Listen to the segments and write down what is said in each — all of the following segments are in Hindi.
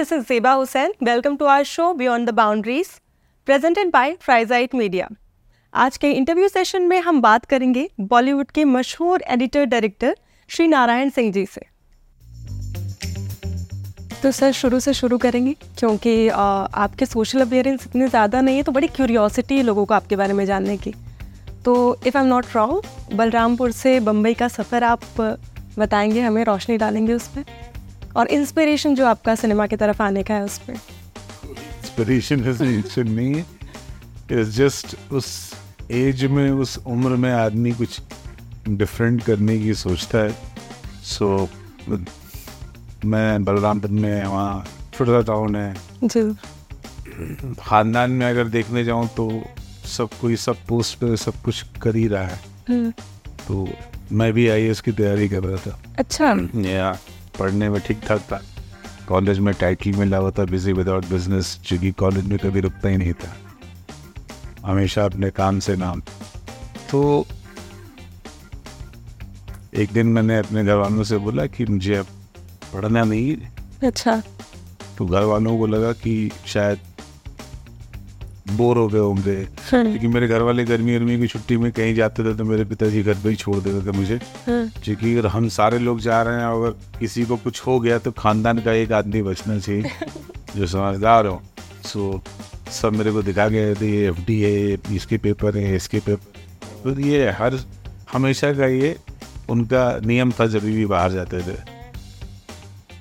This is Zeba Hussain. Welcome to our show Beyond the Boundaries, presented by Fryzite Media. आज के इंटरव्यू सेशन में हम बात करेंगे बॉलीवुड के मशहूर एडिटर डायरेक्टर श्री नारायण सिंह जी से तो सर शुरू से शुरू करेंगे क्योंकि आपके सोशल अपियरेंस इतने ज़्यादा नहीं है तो बड़ी क्यूरियोसिटी है लोगों को आपके बारे में जानने की तो if I am not wrong Balrampur से बम्बई का सफ़र आप बताएँगे हमें रोशनी डालेंगे उस पर और इंस्पिरेशन जो आपका सिनेमा की तरफ़ आने का है उस पर? इंस्पिरेशन नहीं है। जस्ट उस एज में उस उम्र में आदमी कुछ डिफरेंट करने की सोचता है। सो so, मैं बलरामपुर में वहाँ छोटा सा टाउन है खानदान में अगर देखने जाऊँ तो सब कोई सब पोस्ट पे सब कुछ कर ही रहा है। हम्म, तो मैं भी आई की तैयारी कर रहा था। अच्छा। या पढ़ने में ठीक ठाक था। कॉलेज में टाइटल मिला हुआ था बिज़ी विदाउट बिज़नेस जो कि कॉलेज में कभी रुकता ही नहीं था। हमेशा अपने काम से नाम। तो एक दिन मैंने अपने घर वालों से बोला कि मुझे अब पढ़ना नहीं अच्छा। तो घर वालों को लगा कि शायद बोर हो गए होंगे। हम्म, क्योंकि मेरे घर वाले गर्मी गर्मी की छुट्टी में कहीं जाते थे तो मेरे पिताजी घर पे ही छोड़ देते थे मुझे। हम्म, क्योंकि अगर हम सारे लोग जा रहे हैं अगर किसी को कुछ हो गया तो खानदान का एक आदमी बचना चाहिए जो समझदार हो। सो सब मेरे को दिखा गया थे ये एफ़ डी है इसके पेपर है इसके पेपर तो ये हर हमेशा का ये उनका नियम था जब भी बाहर जाते थे।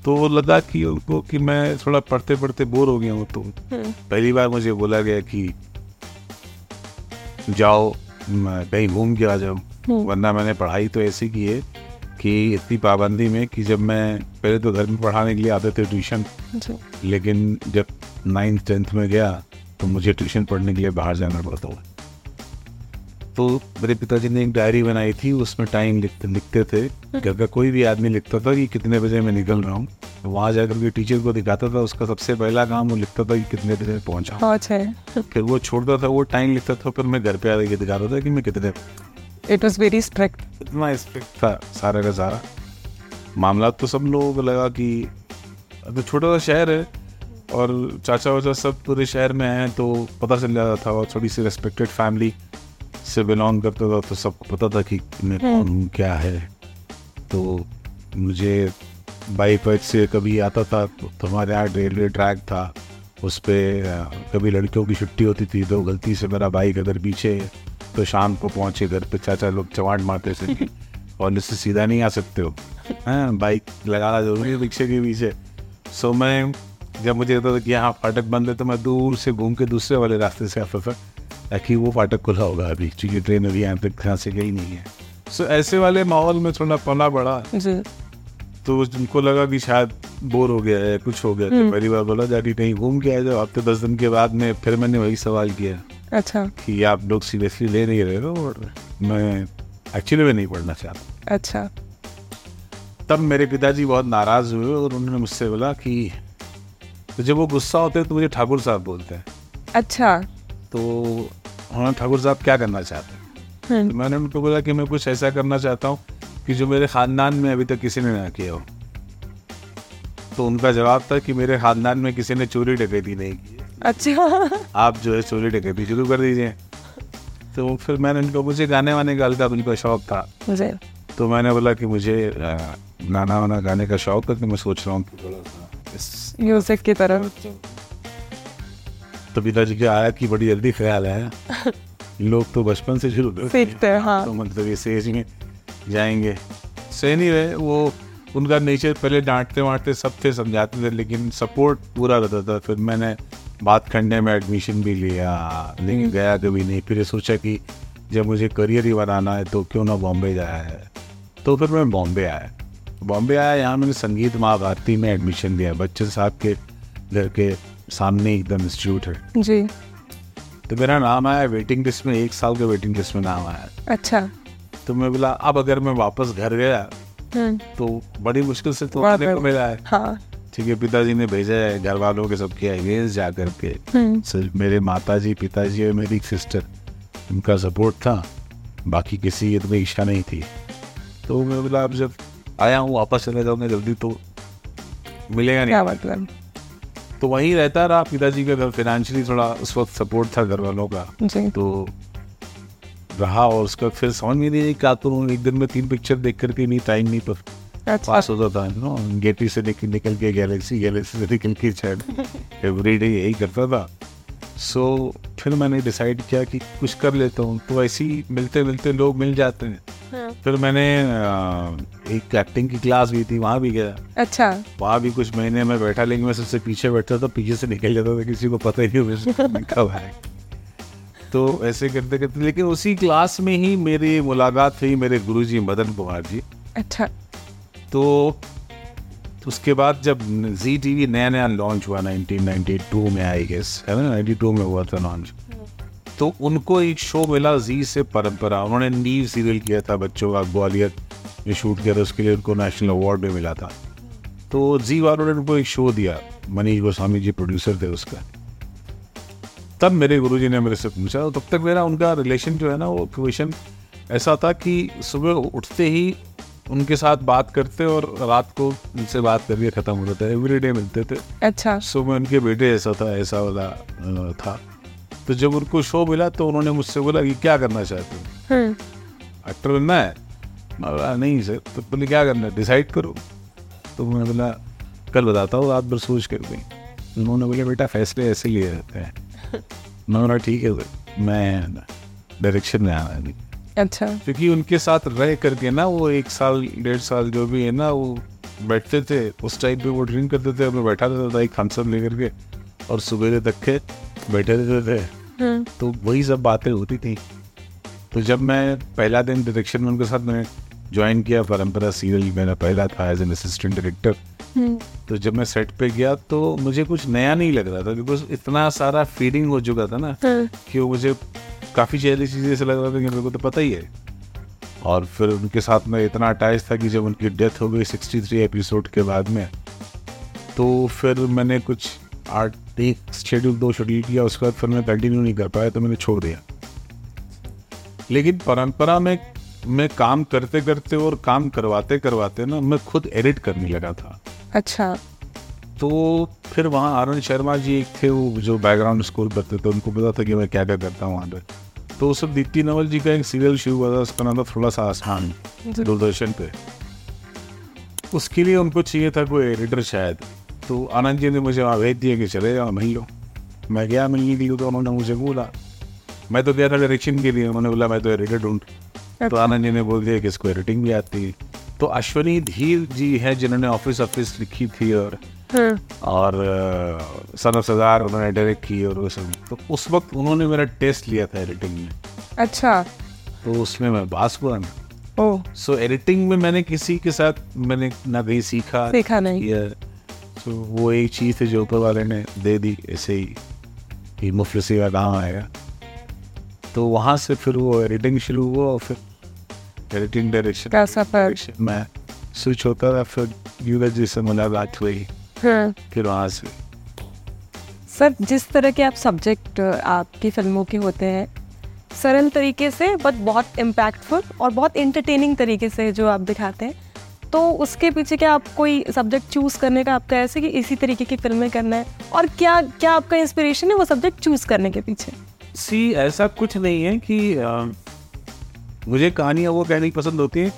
तो वो लगा कि उनको कि मैं थोड़ा पढ़ते पढ़ते बोर हो गया हूँ तो। हम्म, पहली बार मुझे बोला गया कि जाओ म, कहीं घूम के आ जाओ हम्म। वरना मैंने पढ़ाई तो ऐसी की है कि इतनी पाबंदी में कि जब मैं पहले तो घर में पढ़ाने के लिए आते थे ट्यूशन लेकिन जब नाइन्थ टेंथ में गया तो मुझे ट्यूशन पढ़ने के लिए बाहर जाना पड़ता हुआ तो मेरे पिताजी ने एक डायरी बनाई थी उसमें टाइम लिखते लिखते थे। घर का कोई भी आदमी लिखता था कि कितने बजे मैं निकल रहा हूँ। वहाँ जाकर के टीचर को दिखाता था उसका सबसे पहला काम वो लिखता था कि कितने बजे मैं पहुँचा। फिर वो छोड़ता था वो टाइम लिखता था फिर मैं घर पे आके दिखाता था कि मैं कितने इट वॉज़ वेरी स्ट्रिक्ट इतना स्ट्रिक्ट था सारा का सारा। मामला तो सब लोगों को लगा कि तो छोटा सा शहर है और चाचा वाचा सब पूरे शहर में हैं तो पता चल जाता था और थोड़ी सी रेस्पेक्टेड फैमिली से बिलोंग करता था तो सबको पता था कि मैं कौन हूँ क्या है। तो मुझे बाइक वाइक से कभी आता था तो हमारे यहाँ रेलवे ट्रैक था। उस पर कभी लड़कियों की छुट्टी होती थी तो गलती से मेरा बाइक अगर पीछे तो शाम को पहुँचे घर पे चाचा लोग चवाट मारते थे और इससे सीधा नहीं आ सकते हो? हाँ बाइक लगाना ज़रूरी है रिक्शे के पीछे। सो मैं जब मुझे लगता था कि यहाँ फाटक बंद है तो मैं दूर से घूम के दूसरे वाले रास्ते से आता था। ताकि वो फाटक खुला होगा अभी क्योंकि ट्रेन अभी यहाँ तक यहाँ से गई नहीं है। सो ऐसे वाले माहौल में थोड़ा पला पड़ा। तो उनको लगा कि शायद बोर हो गया है कुछ हो गया तो पहली बार बोला जाती कहीं घूम के आ जाओ। हफ़्ते दस दिन के बाद में फिर मैंने वही सवाल किया अच्छा। कि आप लोग सीरियसली ले नहीं रहे हो और मैं एक्चुअली में नहीं पढ़ना चाहता। अच्छा। तब मेरे पिताजी बहुत नाराज़ हुए और उन्होंने मुझसे बोला कि तो जब वो गुस्सा होते हैं तो मुझे ठाकुर साहब बोलते हैं। अच्छा। तो उन्होंने ठाकुर साहब क्या करना चाहते हैं? हम्म, तो मैंने उनको बोला कि मैं कुछ ऐसा करना चाहता हूँ कि जो मेरे ख़ानदान में अभी तक किसी ने ना किया हो। तो उनका जवाब था कि मेरे ख़ानदान में किसी ने चोरी डकैती नहीं की। अच्छा। आप जो है चोरी डकैती शुरू कर दीजिए। तो फिर मैंने उनको मुझे गाने वाने का हल्का उनका शौक था। जी तो मैंने बोला कि मुझे गाना वाना गाने का शौक है तो मैं सोच रहा हूँ म्यूज़िक की तरफ़। तो पिताजी की आया की बड़ी जल्दी ख्याल है। लोग तो बचपन से शुरू। सीखते हैं। हाँ तो मतलब इस एज में जाएँगे। सो एनीवे वो उनका नेचर पहले डांटते वांटते सब थे समझाते थे लेकिन सपोर्ट पूरा रहता था। फिर मैंने बात करने में एडमिशन भी लिया लेकिन गया कभी नहीं। फिर सोचा कि जब मुझे करियर ही बनाना है तो क्यों ना बॉम्बे जाया है? तो फिर मैं बॉम्बे आया। बॉम्बे आया यहाँ मैंने संगीत माँ भारती में एडमिशन लिया बच्चन साहब के घर के सामने एकदम इंस्टीट्यूट है। जी। तो मेरा नाम आया वेटिंग लिस्ट में एक साल के वेटिंग लिस्ट में नाम आया। अच्छा। तो मैं बोला अब अगर मैं वापस घर गया हम्म, तो बड़ी मुश्किल से तो आने को मिला है। हाँ। ठीक है पिताजी ने भेजा है घर वालों के सबके अगेंस्ट जा करके हम्म, सिर्फ़ मेरे माताजी पिताजी और मेरी सिस्टर उनका सपोर्ट था। बाकी किसी की इतनी इच्छा नहीं थी। तो मैं बोला अब जब आया हूँ वापस चले जाऊँगा जल्दी तो मिलेगा क्या नहीं मतलब तो वहीं रहता रहा। पिताजी का घर फाइनेंशियली थोड़ा उस वक्त सपोर्ट था घर वालों का तो रहा और उसका फिर समझ में नहीं क्या करूँ। एक दिन में तीन पिक्चर देख करके नहीं टाइम नहीं पर अच्छा। पास होता था नो गेटी से निकल निकल के गैलेक्सी गैलेक्सी से निकल के चैट एवरी डे यही करता था। सो so, फिर मैंने डिसाइड किया कि कुछ कर लेता हूँ। तो ऐसे ही मिलते मिलते लोग मिल जाते हैं। हाँ। फिर मैंने एक एक्टिंग की क्लास भी थी वहाँ भी गया। अच्छा। वहाँ भी कुछ महीने में बैठा लेकिन मैं सबसे पीछे बैठता था पीछे से निकल जाता था किसी को पता ही नहीं कब है तो ऐसे करते करते लेकिन उसी क्लास में ही मेरी मुलाकात हुई मेरे गुरुजी मदन कुमार जी। अच्छा। तो उसके बाद जब जी टी वी नया नया लॉन्च हुआ 1992 में आई गेस है ना? 92 में हुआ था लॉन्च तो उनको एक शो मिला जी से परंपरा। उन्होंने नीव सीरियल किया था बच्चों का, ग्वालियर में शूट किया था, उसके लिए उनको नेशनल अवार्ड भी मिला था। तो जी वालों ने उनको एक शो दिया, मनीष गोस्वामी जी प्रोड्यूसर थे उसका। तब मेरे गुरुजी ने मेरे से पूछा, तब तक मेरा उनका रिलेशन जो है ना, वो क्वेश्चन ऐसा था कि सुबह उठते ही उनके साथ बात करते और रात को उनसे बात करके ख़त्म हो जाता है। एवरी डे मिलते थे। अच्छा। सो मैं उनके बेटे ऐसा था ऐसा वाला था। तो जब उनको शो मिला तो उन्होंने मुझसे बोला कि क्या करना चाहते हो? हम्म। एक्टर बनना है? मैं बोला नहीं सर। तो बोले क्या करना है? डिसाइड करो। तो मैं बोला कल बताता हूँ रात भर सोच कर गई उन्होंने बोले बेटा फैसले ऐसे लिए रहते हैं। मैं बोला ठीक है सर मैं डायरेक्शन में आना है अभी अच्छा। क्योंकि उनके साथ रह करके ना वो एक साल डेढ़ साल जो भी है ना वो बैठते थे। उस टाइम पे वो ड्रिंक करते थे मैं बैठा रहता था एक थम्सअप लेकर के और सुबह तक के बैठे रहते थे। हम्म। तो वही सब बातें होती थी। तो जब मैं पहला दिन डायरेक्शन में उनके साथ मैंने ज्वाइन किया परंपरा सीरियल मेरा पहला था एज एन असिस्टेंट डायरेक्टर तो जब मैं सेट पे गया तो मुझे कुछ नया नहीं लग रहा था बिकॉज़ इतना सारा फीडिंग हो चुका था ना हम्म कि वो मुझे काफ़ी चीज़ें ऐसे लग रहा था कि मेरे को तो पता ही है। और फिर उनके साथ मैं इतना अटैच था कि जब उनकी डेथ हो गई 63 एपिसोड के बाद में तो फिर मैंने कुछ आठ एक शेड्यूल दो शेड्यूल किया उसके बाद फिर मैं कंटिन्यू नहीं कर पाया तो मैंने छोड़ दिया। लेकिन परंपरा में मैं काम करते करते और काम करवाते करवाते ना मैं खुद एडिट करने लगा था। अच्छा। तो फिर वहाँ आनंद शर्मा जी एक थे वो जो बैकग्राउंड स्कोर करते थे उनको पता था कि मैं क्या क्या करता हूँ वहाँ पे। तो उस वक्त दीप्ति नवल जी का एक सीरियल शुरू हुआ था उसका नाम था थोड़ा सा आसान दूरदर्शन पे। उसके लिए उनको चाहिए था कोई एडिटर शायद। तो आनंद जी ने मुझे वहाँ भेज दिया कि चले जाओ मिल लो। मैं गया मिलने के लिए तो उन्होंने मुझे बोला। मैं तो गया था डायरेक्शन के लिए उन्होंने बोला मैं तो एडिटर ढूंढ तो अच्छा। आनंद जी ने बोल दिया कि इसको एडिटिंग भी आती है। तो अश्वनी धीर जी है जिन्होंने ऑफ़िस ऑफ़िस लिखी थी और और सन ऑफ़ सरदार उन्होंने डायरेक्ट की और वो सब। तो उस वक्त उन्होंने मेरा टेस्ट लिया था एडिटिंग में। अच्छा। तो उसमें मैं पास हुआ ना। सो एडिटिंग में मैंने किसी के साथ मैंने ना कहीं सीखा सीखा नहीं। या सो वो एक चीज़ थी जो ऊपर वाले ने दे दी ऐसे ही। कि मुफलसी का काम आएगा तो वहाँ से फिर वो एडिटिंग शुरू हुआ और फिर एडिटिंग डायरेक्शन का सफ़र मैं स्विच होता था फिर युवराज जी से मुलाकात हुई। फिर वहाँ से सर जिस तरह के आप सब्जेक्ट आपकी फ़िल्मों के होते हैं सरल तरीके से बट बहुत इम्पैक्टफुल और बहुत इंटरटेनिंग तरीके से जो आप दिखाते हैं तो उसके पीछे क्या आप कोई सब्जेक्ट चूज़ करने का आपका ऐसे कि इसी तरीके की फ़िल्में करना है? और क्या क्या आपका इंस्पिरेशन है वो सब्जेक्ट चूज़ करने के पीछे? सी ऐसा कुछ नहीं है कि अ, मुझे कहानियाँ वो कहनी पसंद होती हैं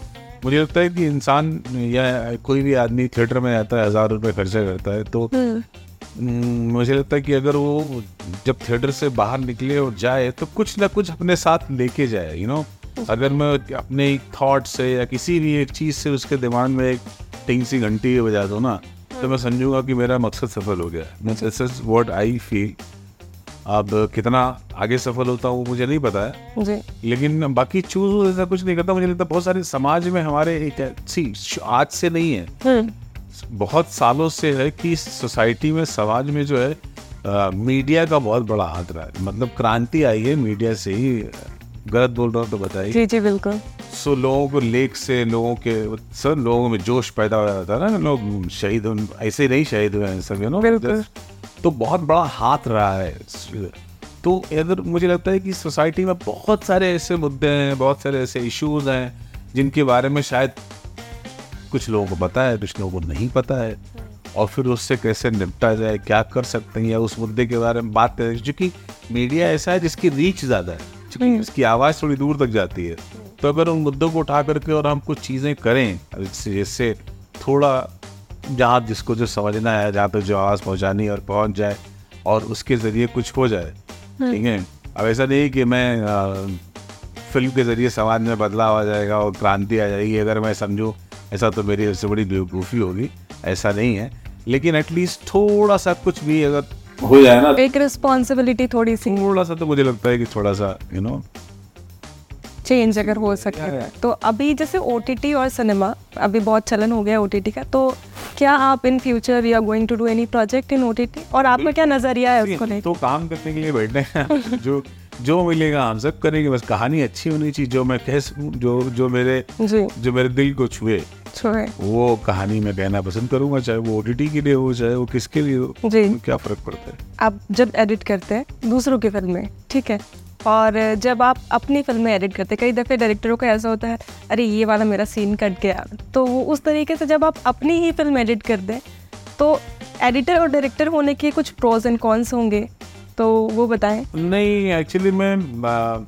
मुझे लगता है कि इंसान या कोई भी आदमी थिएटर में आता है हज़ार रुपये खर्चा करता है तो हम्म, मुझे लगता है कि अगर वो जब थिएटर से बाहर निकले और जाए तो कुछ ना कुछ अपने साथ लेके जाए यू नो अगर मैं अपने थॉट से या किसी भी एक चीज़ से उसके दिमाग में एक टिंग सी घंटी बजा दो ना तो मैं समझूँगा कि मेरा मकसद सफल हो गया this is what I feel अब कितना आगे सफल होता हूँ मुझे नहीं पता है। जी। लेकिन बाकी चूज़ ऐसा कुछ नहीं करता। मुझे लगता बहुत सारे समाज में हमारे एक सी आज से नहीं है। हम्म। बहुत सालों से है कि सोसाइटी में समाज में जो है आ, मीडिया का बहुत बड़ा हाथ रहा है। मतलब क्रांति आई है मीडिया से ही। गलत बोल रहा हूँ तो बताइए। जी जी बिल्कुल। सो लोगों को लेख से लोगों के सर लोगों में जोश पैदा हो जाता है ना लोग शहीद ऐसे नहीं शहीद हुए हैं सब यू नो बिल्कुल। तो बहुत बड़ा हाथ रहा है तो इधर मुझे लगता है कि सोसाइटी में बहुत सारे ऐसे मुद्दे हैं बहुत सारे ऐसे इश्यूज़ हैं जिनके बारे में शायद कुछ लोगों को पता है कुछ लोगों को नहीं पता है। और फिर उससे कैसे निपटा जाए क्या कर सकते हैं या उस मुद्दे के बारे में बात करें। क्योंकि मीडिया ऐसा है जिसकी रीच ज़्यादा है क्योंकि उसकी आवाज़ थोड़ी दूर तक जाती है। तो अगर उन मुद्दों को उठा करके और हम कुछ चीज़ें करें जिससे थोड़ा जहाँ जिसको जो समझना है जहाँ तक जो आवाज़ पहुँचानी और पहुँच जाए और उसके ज़रिए कुछ हो जाए। ठीक है? अब ऐसा नहीं कि मैं आ, फ़िल्म के ज़रिए समाज में बदलाव आ जाएगा और क्रांति आ जाएगी अगर मैं समझूँ ऐसा तो मेरी सबसे बड़ी बेवकूफ़ी होगी ऐसा नहीं है। लेकिन एटलीस्ट थोड़ा सा कुछ भी अगर हो जाए ना एक रिस्पॉन्सिबिलिटी थोड़ी सी। थोड़ा सा तो मुझे लगता है कि थोड़ा सा यू नो चेंज अगर हो सके। तो अभी जैसे ओटीटी और सिनेमा अभी बहुत चलन हो गया ओ का। तो क्या आप in future you are going to do any project in ओ और आपका क्या नज़रिया है उसको तो काम करने के लिए बैठे हैं। जो जो मिलेगा हम सब करेंगे। बस कहानी अच्छी होनी चाहिए। जो मैं कह सकूँ जो जो मेरे जो। मेरे दिल को छुए छुए। वो कहानी मैं कहना पसंद करूँगा। चाहे वो ओटीटी के लिए हो चाहे वो किसके लिए हो जी। क्या फ़र्क पड़ता है? आप जब एडिट करते हैं दूसरों की फ़िल्म में ठीक है? और जब आप अपनी फ़िल्म एडिट करते कई दफ़े डायरेक्टरों का ऐसा होता है अरे ये वाला मेरा सीन कट गया। तो वो उस तरीके से जब आप अपनी ही फ़िल्म एडिट कर दें तो एडिटर और डायरेक्टर होने के कुछ प्रोज एंड कॉन्स होंगे। तो वो बताएँ। नहीं एक्चुअली मैं आ,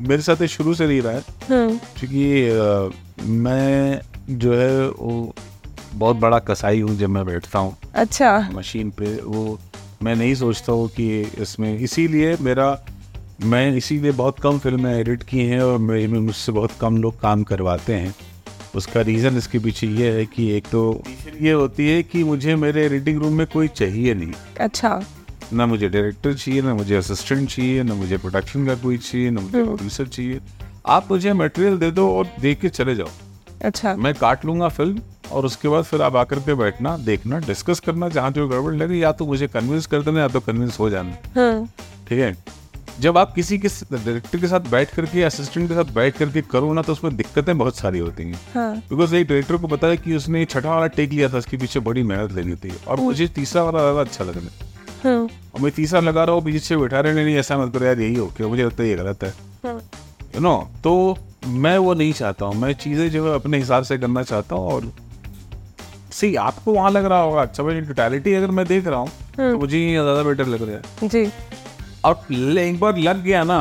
मेरे साथ शुरू से नहीं रहा है। हम्म। क्योंकि मैं जो है वो बहुत बड़ा कसाई हूँ जब मैं बैठता हूँ। अच्छा। मशीन पे वो मैं नहीं सोचता हूँ कि इसमें इसीलिए मेरा मैं इसीलिए बहुत कम फ़िल्में एडिट की हैं और मुझसे बहुत कम लोग काम करवाते हैं। उसका रीज़न इसके पीछे ये है कि एक तो ये होती है कि मुझे मेरे एडिटिंग रूम में कोई चाहिए नहीं। अच्छा। ना मुझे डायरेक्टर चाहिए ना मुझे असिस्टेंट चाहिए ना मुझे प्रोडक्शन का कोई चाहिए ना मुझे प्रोड्यूसर। चाहिए। आप मुझे मटेरियल दे दो और देख के चले जाओ। अच्छा। मैं काट लूँगा फ़िल्म और उसके बाद फिर आप आकर के बैठना देखना डिस्कस करना जहाँ जो गड़बड़ लगे या तो मुझे कन्विंस कर देना या तो कन्विंस हो जाना। हाँ। ठीक है? जब आप किसी के डायरेक्टर के साथ बैठ करके असिस्टेंट के साथ बैठ करके करो ना तो उसमें दिक्कतें बहुत सारी होती हैं। बिकॉज़ हाँ। एक डायरेक्टर को पता है कि उसने छठा वाला टेक लिया था उसके पीछे बड़ी मेहनत लेनी थी और मुझे तीसरा वाला ज़्यादा अच्छा लगने हाँ। और मैं तीसरा लगा रहा हूँ पीछे बैठा रहे नहीं ऐसा मत करो यार यही हो क्या मुझे लगता है ये गलत है। यू नो तो मैं वो नहीं चाहता हूँ। मैं चीज़ें जो है अपने हिसाब से करना चाहता हूँ और सी आपको वहाँ लग रहा होगा अच्छा भाई टोटलिटी अगर मैं देख रहा हूँ तो हम्म। मुझे ज़्यादा बेटर लग रहा है। जी। और एक बार लग गया ना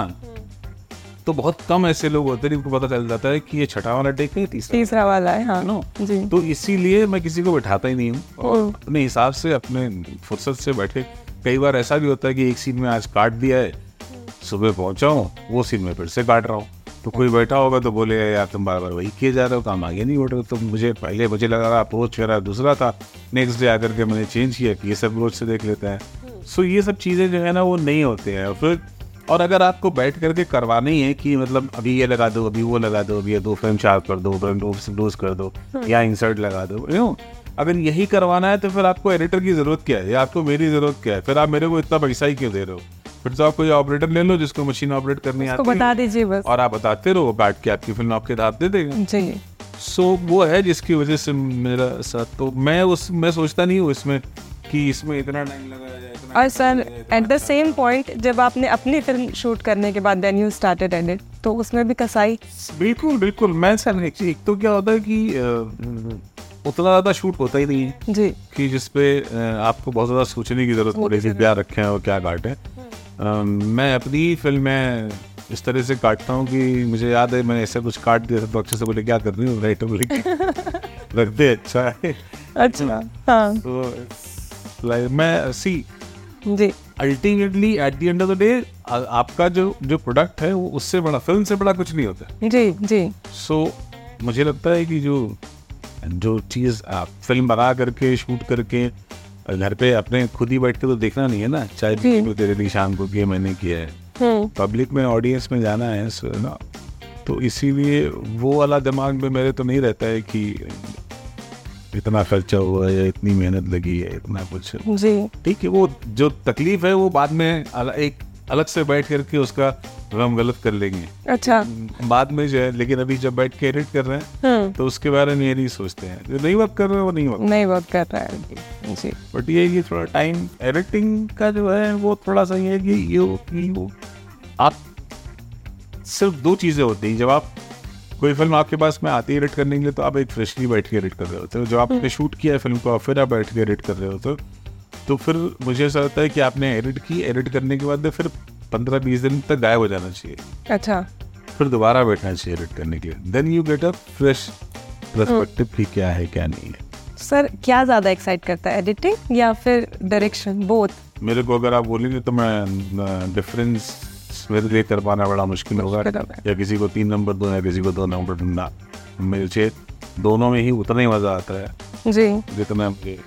तो बहुत कम ऐसे लोग होते हैं जिनको पता चल जाता है कि ये छठा वाला टेक है तीसरा तीसरा वाला है हाँ। नो? जी। तो इसीलिए मैं किसी को बैठाता ही नहीं हूँ। और अपने हिसाब से अपने फुर्सत से बैठे कई बार ऐसा भी होता है कि एक सीन में आज काट दिया है सुबह पहुँचा हूँ वो सीन में फिर से काट रहा हूँ। तो कोई बैठा होगा तो बोले यार तुम बार बार वही किए जा रहे हो काम आगे नहीं बढ़ रहे तो मुझे पहले मुझे लगा रहा अप्रोच मेरा दूसरा था नेक्स्ट डे आकर के मैंने चेंज किया कि ये सब अप्रोच से देख लेते हैं। सो ये सब चीज़ें जो है ना वो नहीं होते हैं। फिर और अगर आपको बैठ करके करवानी है कि मतलब अभी ये लगा दो अभी वो लगा दो अभी ये दो फ्रेम शार्प कर दो डोज कर दो हम्म। या इंसर्ट लगा दो यू अगर यही करवाना है तो फिर आपको एडिटर की ज़रूरत क्या है? या आपको मेरी ज़रूरत क्या है? फिर आप मेरे को इतना पैसा ही क्यों दे रहे हो? फिर तो आप कोई ऑपरेटर ले लो जिसको मशीन ऑपरेट करनी आती बता दीजिए बस। और आप बताते रहो बैठ के आपकी फ़िल्म आपके हाथ दे देगा। जी। सो वो है जिसकी वजह से मेरा साथ तो मैं उस मैं सोचता नहीं हूँ इसमें कि इसमें इतना टाइम लगा और sir at the same point जब आपने अपनी फ़िल्म शूट करने के बाद देन यू स्टार्टेड एडिट तो उसमें भी कसाई? बिल्कुल बिल्कुल। मैं सर एक तो क्या होता है कि उतना ज़्यादा शूट होता ही नहीं है जी। कि जिसपे आपको बहुत ज़्यादा सोचने की ज़रूरत पड़े कि क्या रखे हैं और क्या काटे। मैं अपनी फ़िल्म में इस तरह से काटता हूँ कि मुझे याद है मैंने ऐसा कुछ काट दिया था तो अच्छे से बोले क्या कर रही हूँ? राइटर बोले रख दे अच्छा है। अच्छा हाँ। तो मैं सी जी। Ultimately at the end of the day आपका जो जो प्रोडक्ट है वो उससे बड़ा फ़िल्म से बड़ा कुछ नहीं होता। जी जी। सो so, मुझे लगता है कि जो जो चीज़ आप फ़िल्म बना करके शूट करके घर पे अपने खुद ही बैठ के तो देखना नहीं है ना चाहे तेरे लिए शाम को किया मैंने किया है। पब्लिक हम्म। में ऑडियंस में जाना है ना? तो इसीलिए वो वाला दिमाग में मेरे तो नहीं रहता है कि इतना खर्चा हुआ है इतनी मेहनत लगी है इतना कुछ। जी। ठीक है वो जो तकलीफ़ है वो बाद में एक अलग से बैठ करके उसका हम गलत कर लेंगे। अच्छा। बाद में जो है लेकिन अभी जब बैठ के एडिट कर रहे हैं हम्म। तो उसके बारे में ये नहीं सोचते हैं। जो नहीं वर्क कर रहे हैं वो नहीं वर्क नहीं वर्क कर रहा है जी। बट ये ये थोड़ा टाइम एडिटिंग का जो है वो थोड़ा सा ये है कि ये आप सिर्फ़ दो चीज़ें होती हैं जब आप कोई फ़िल्म आपके पास में आती है एडिट करने के लिए तो आप एक फ्रेशली बैठ के एडिट कर रहे होते हो। जो आपने शूट किया है फ़िल्म को फिर आप बैठ के एडिट कर रहे होते हो। तो फिर मुझे ऐसा लगता है कि आपने एडिट की एडिट करने के बाद फिर पंद्रह बीस दिन तक गायब हो जाना चाहिए। अच्छा। फिर दोबारा बैठना चाहिए एडिट करने के लिए। Then you get a fresh perspective कि क्या है क्या नहीं है। सर क्या ज़्यादा एक्साइट करता है एडिटिंग या फिर डायरेक्शन बोथ मेरे को अगर आप बोलेंगे तो मैं डिफरेंस मेरे लिए कर पाना बड़ा मुश्किल होगा। या किसी को तीन नंबर दूँ या किसी को दो नंबर दूँगा मुझे दोनों में ही उतना ही मज़ा आता है। जी। जितना मुझे।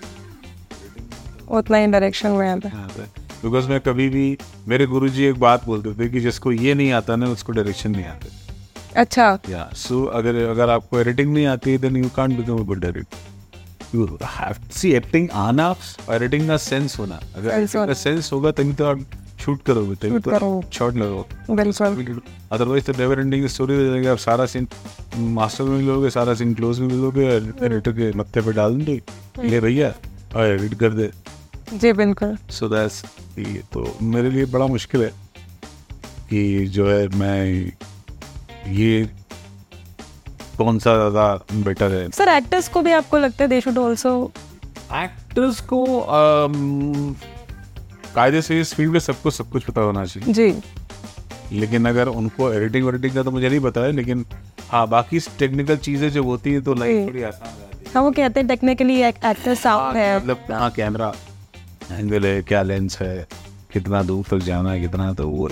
उतना ही डायरेक्शन में आता है। बिकॉज़ मैं कभी भी मेरे गुरुजी एक बात बोलते थे कि जिसको ये नहीं आता ना उसको डायरेक्शन नहीं आता। अच्छा। या सो अगर अगर आपको एडिटिंग नहीं आती then you can't become a good director you have see editing आना और एडिटिंग का सेंस होना। अगर सेंस होगा तभी तो आप शूट करोगे तभी Shoot तो। शॉट लगोगे बिल्कुल। अदरवाइज़ तो नेवर एंडिंग स्टोरी दे देंगे आप सारा सीन मास्टर में मिलोगे सारा सीन क्लोज में मिलोगे एडिटर के मत्थे पे डाल देंगे। ले भैया और एडिट कर दे। जी बिल्कुल। सो दैट्स ये तो मेरे लिए बड़ा मुश्किल है कि जो है मैं ये कौन सा ज़्यादा बेटर है। सर एक्टर्स को भी आपको लगता है दे शुड ऑल्सो एक्टर्स को अम, कायदे से इस फ़ील्ड में सबको सब कुछ पता होना चाहिए। जी। लेकिन अगर उनको एडिटिंग वेडिटिंग का तो मुझे नहीं पता है लेकिन हाँ बाकी टेक्निकल चीज़ें जो होती है तो। लाइफ थोड़ी आसान हो जाती है। हाँ वो कहते हैं टेक्निकली एक्टर साउंड है मतलब हाँ कैमरा एंगल है क्या लेंस है कितना दूर तक जाना है कितना तो वो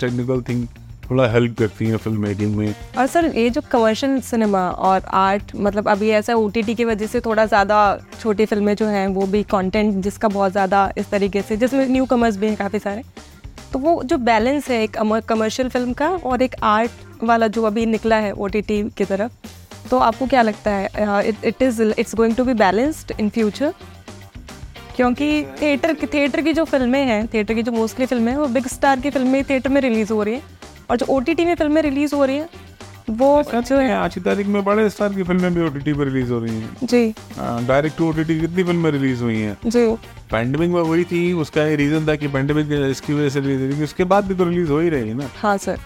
टेक्निकल थिंग थोड़ा हेल्प करती है फ़िल्म मेकिंग में। और सर, ये जो कमर्शियल सिनेमा और आर्ट मतलब अभी ऐसा ओ की वजह से थोड़ा ज़्यादा छोटी फ़िल्में जो हैं, वो भी कंटेंट जिसका बहुत ज़्यादा इस तरीके से, जिसमें न्यू कमर्स भी हैं काफ़ी सारे। तो वो जो बैलेंस है एक कमर्शियल फ़िल्म का और एक आर्ट वाला जो अभी निकला है ओटीटी की तरफ़ तो आपको क्या लगता है? It is it's going to be balanced in future क्योंकि थिएटर थिएटर की जो फ़िल्में हैं थिएटर की जो मोस्टली फ़िल्में हैं, वो बिग स्टार की फ़िल्में थिएटर में रिलीज़ हो रही हैं। और जो ओ में फ़िल्में रिलीज़ हो रही हैं वो जो है आज की तारीख में बड़े स्टार की फ़िल्में भी ओटीटी पर रिलीज़ हो रही हैं। जी। डायरेक्ट टू ओटीटी कितनी फ़िल्में रिलीज़ हुई हैं? जी। पैंडमिक में वही थी उसका ये रीजन था कि पैंडमिक इसकी वजह से रिलीज़ हुई उसके बाद भी तो रिलीज़ हो ही रही है ना। हाँ सर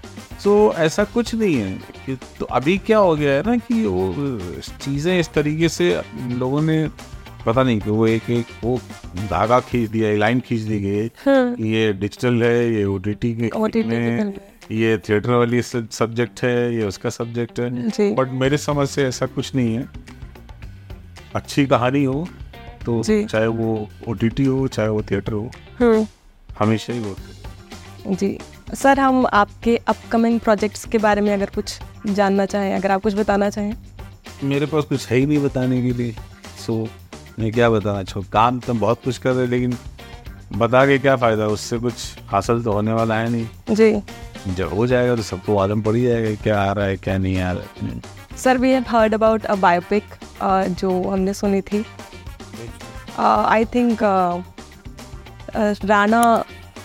तो ऐसा कुछ नहीं है कि तो अभी क्या हो गया है ना कि वो चीज़ें इस तरीके से लोगों ने पता नहीं कि वो एक एक वो धागा खींच दिया लाइन खींच दी गई हाँ, ये डिजिटल है ये की में फ़िल्म। ये थिएटर वाली सब्जेक्ट है ये उसका सब्जेक्ट है। बट मेरे समझ से ऐसा कुछ नहीं है। अच्छी कहानी हो तो चाहे वो ओटीटी हो चाहे वो थिएटर हो हम्म, हमेशा ही वो जी। सर हम आपके अपकमिंग प्रोजेक्ट्स के बारे में अगर कुछ जानना चाहें अगर आप कुछ बताना चाहें। मेरे पास कुछ है ही नहीं बताने के लिए। सो मैं क्या बताना चाहूँ काम तो बहुत कुछ कर रहे लेकिन बता के क्या फ़ायदा उससे कुछ हासिल तो होने वाला है नहीं। जी। जब हो जाएगा तो सबको मालूम पड़ ही जाएगा क्या आ रहा है क्या नहीं आ रहा है sir we have heard about a biopic जो हमने सुनी थी आई थिंक राणा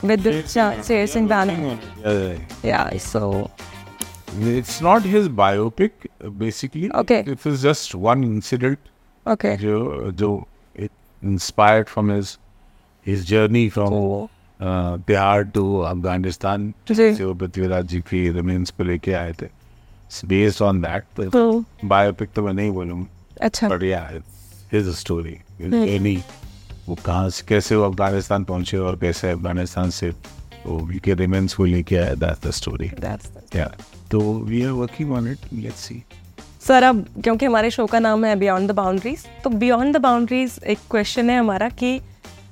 विद शेर सिंह राणा या so It's not his biopic, basically. Okay. It was just one incident okay जो जो it inspired from his his journey from uh, Bihar to Afghanistan. जी। जो पृथ्वीराज जी की remains पे लेके आए थे. It's based on that. तो तो biopic तो मैं नहीं बोलूँगा. अच्छा yeah, it's his story. His वो कहाँ से कैसे वो अफ़गानिस्तान पहुँचे और कैसे अफ़गानिस्तान से वो उनके रिमेन्स को लेके आया दैट्स द स्टोरी तो we are working on it let's see sir अब क्योंकि हमारे शो का नाम है बियॉन्ड द बाउंड्रीज तो बियॉन्ड द बाउंड्रीज एक क्वेश्चन है हमारा कि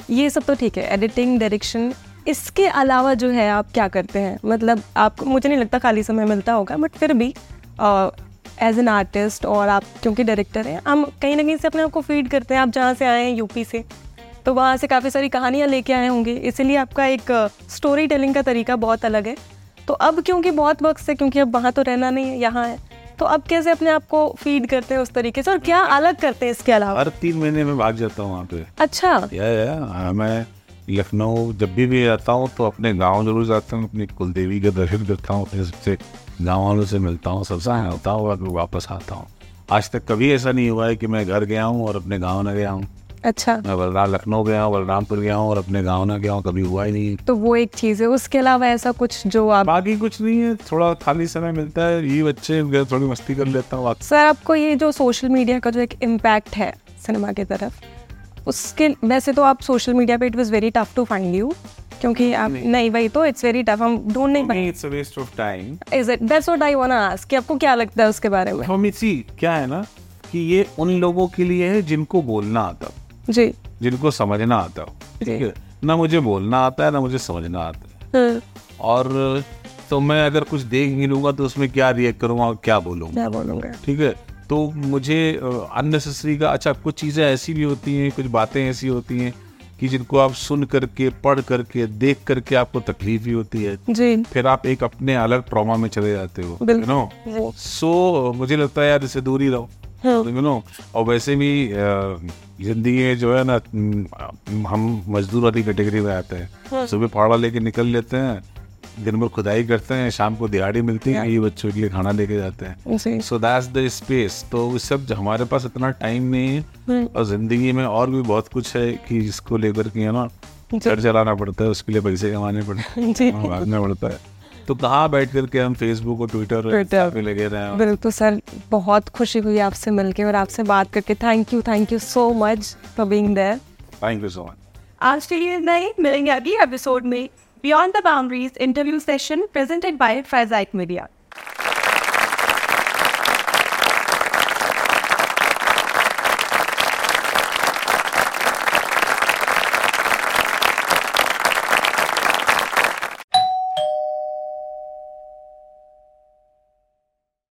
ये सब तो ठीक है एडिटिंग डायरेक्शन इसके अलावा जो है आप क्या करते हैं? मतलब आपको, मुझे नहीं लगता खाली समय मिलता होगा बट फिर भी एज एन आर्टिस्ट और आप, क्योंकि डायरेक्टर हैं, हम कहीं ना कहीं से अपने आप को फ़ीड करते हैं। आप जहाँ से आए हैं यूपी से तो वहाँ से काफ़ी सारी कहानियाँ लेके आए होंगे। इसीलिए आपका एक स्टोरी टेलिंग का तरीका बहुत अलग है। तो अब क्योंकि बहुत वक्त से, क्योंकि अब वहाँ तो रहना नहीं है, यहाँ है तो अब कैसे अपने आप को फ़ीड करते हैं उस तरीके से? और क्या अलग करते हैं इसके अलावा? हर तीन महीने में भाग जाता हूँ वहाँ पे। अच्छा। या या मैं लखनऊ जब भी भी आता हूँ तो अपने गाँव ज़रूर जाता हूँ अपनी कुलदेवी का दर्शन करता हूँ अपने सबसे गाँव वालों से मिलता हूँ सबसे होता हूँ और वापस आता हूँ। आज तक कभी ऐसा नहीं हुआ है कि मैं घर गया हूँ और अपने गाँव न गया हूँ। अच्छा। मैं बलराम लखनऊ गया हूँ बलरामपुर गया हूँ और अपने गाँव ना गया हूँ कभी हुआ ही नहीं। तो वो एक चीज़ है उसके अलावा ऐसा कुछ जो आप बाकी कुछ नहीं है थोड़ा खाली समय मिलता है ये बच्चे थोड़ी मस्ती कर लेता हूँ सर आपको ये जो सोशल मीडिया का जो एक इम्पैक्ट है सिनेमा की तरफ़ उसके वैसे तो आप सोशल मीडिया पे it was very tough to find you क्योंकि आप नहीं। नहीं वही तो इट्स वेरी टफ हम ढूंढ नहीं पाए। It's a waste of time is it that's what I want to ask कि आपको क्या लगता है उसके बारे में? हम इसी क्या है ना कि ये उन लोगों के लिए है जिनको बोलना आता। हो जी। जिनको समझना आता हो। ठीक है? ना मुझे बोलना आता है ना मुझे समझना आता है। हाँ, और तो मैं अगर कुछ देख ही लूँगा तो उसमें क्या रिएक्ट करूँगा और क्या बोलूँगा? बोलूँगा? ठीक है? तो मुझे अननेसेसरी का अच्छा कुछ चीज़ें ऐसी भी होती हैं कुछ बातें ऐसी होती हैं कि जिनको आप सुन करके पढ़ करके देख करके आपको तकलीफ़ भी होती है। जी। फिर आप एक अपने अलग ट्रॉमा में चले जाते हो। नो सो मुझे लगता है यार इससे दूर ही रहो। यू नो और वैसे भी ज़िंदगी जो है ना हम मजदूर वाली कैटेगरी में आते हैं। सुबह पहाड़ा लेके निकल लेते हैं दिन भर खुदाई करते हैं शाम को दिहाड़ी मिलती है ये बच्चों के लिए खाना लेके जाते हैं। सो दैट्स द स्पेस तो इस सब हमारे पास इतना टाइम नहीं है और ज़िंदगी में और भी बहुत कुछ है कि जिसको लेकर के है ना घर चलाना पड़ता है उसके लिए पैसे कमाने पड़ते हैं भागना पड़ता है। तो कहाँ बैठ करके हम फेसबुक और ट्विटर लगे रहे? हैं बिल्कुल सर बहुत खुशी हुई आपसे मिलके और आपसे बात करके। Thank you thank you so much for being there thank you so much आज के लिए नहीं मिलेंगे अगले एपिसोड में। Beyond the boundaries interview session presented by फैजाइक media